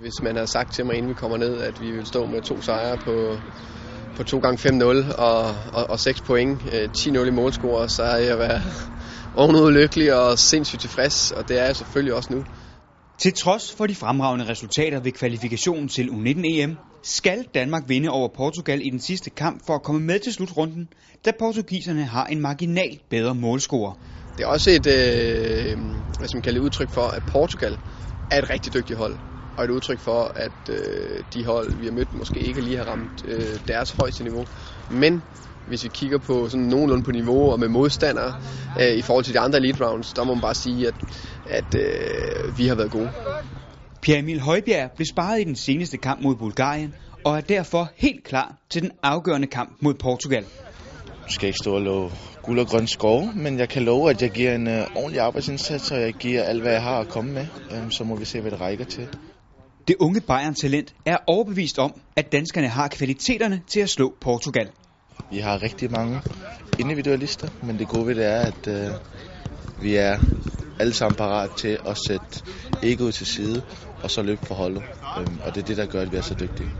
Hvis man havde sagt til mig, inden vi kommer ned, at vi vil stå med to sejre på, på 2 gange 5-0 og, og, og 6 point, 10-0 i målscore, så havde jeg været ovenud lykkelig og sindssygt tilfreds, og det er jeg selvfølgelig også nu. Til trods for de fremragende resultater ved kvalifikationen til U19-EM, skal Danmark vinde over Portugal i den sidste kamp for at komme med til slutrunden, da portugiserne har en marginal bedre målscore. Det er også et, øh, hvad man kalder udtryk for, at Portugal er et rigtig dygtigt hold. Og et udtryk for, at øh, de hold, vi har mødt, måske ikke lige har ramt øh, deres højeste niveau. Men hvis vi kigger på sådan nogenlunde på niveau og med modstandere øh, i forhold til de andre elite rounds, der må man bare sige, at, at øh, vi har været gode. Pierre Emil Højbjerg blev sparet i den seneste kamp mod Bulgarien, og er derfor helt klar til den afgørende kamp mod Portugal. Jeg skal ikke stå og love guld og grøn skov, men jeg kan love, at jeg giver en uh, ordentlig arbejdsindsats, og jeg giver alt, hvad jeg har at komme med. Um, så må vi se, hvad det rækker til. Det unge Bayern-talent er overbevist om, at danskerne har kvaliteterne til at slå Portugal. Vi har rigtig mange individualister, men det gode ved det er, at uh, vi er alle sammen parat til at sætte egoet til side, og så løbe for holdet. Um, og det er det, der gør, at vi er så dygtige.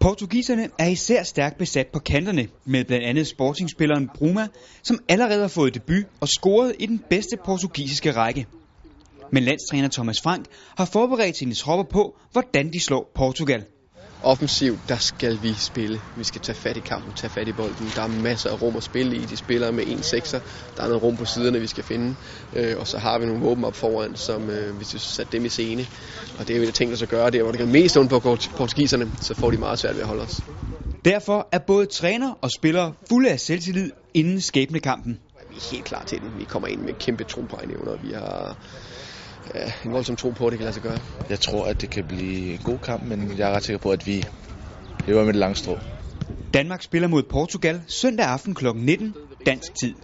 Portugiserne er især stærkt besat på kanterne, med blandt andet sportingspilleren Bruma, som allerede har fået debut og scoret i den bedste portugisiske række. Men landstræner Thomas Frank har forberedt sine tropper på, hvordan de slår Portugal. Offensivt, der skal vi spille. Vi skal tage fat i kampen, tage fat i bolden. Der er masser af rum at spille i. De spiller med en sekser. Der er noget rum på siderne, vi skal finde. Øh, og så har vi nogle våben op foran, som øh, hvis vi sætter dem i scene. Og det er vi da tænkt os at gøre. Det er, hvor det kan mest ondt på portugiserne, så får de meget svært ved at holde os. Derfor er både træner og spillere fulde af selvtillid inden skæbnekampen. Vi er helt klar til den. Vi kommer ind med kæmpe tro på evner. Vi har ja, en voldsom tro på, at det kan lade sig gøre. Jeg tror, at det kan blive en god kamp, men jeg er ret sikker på, at vi løber med det lange strå. Danmark spiller mod Portugal søndag aften kl. 19 dansk tid.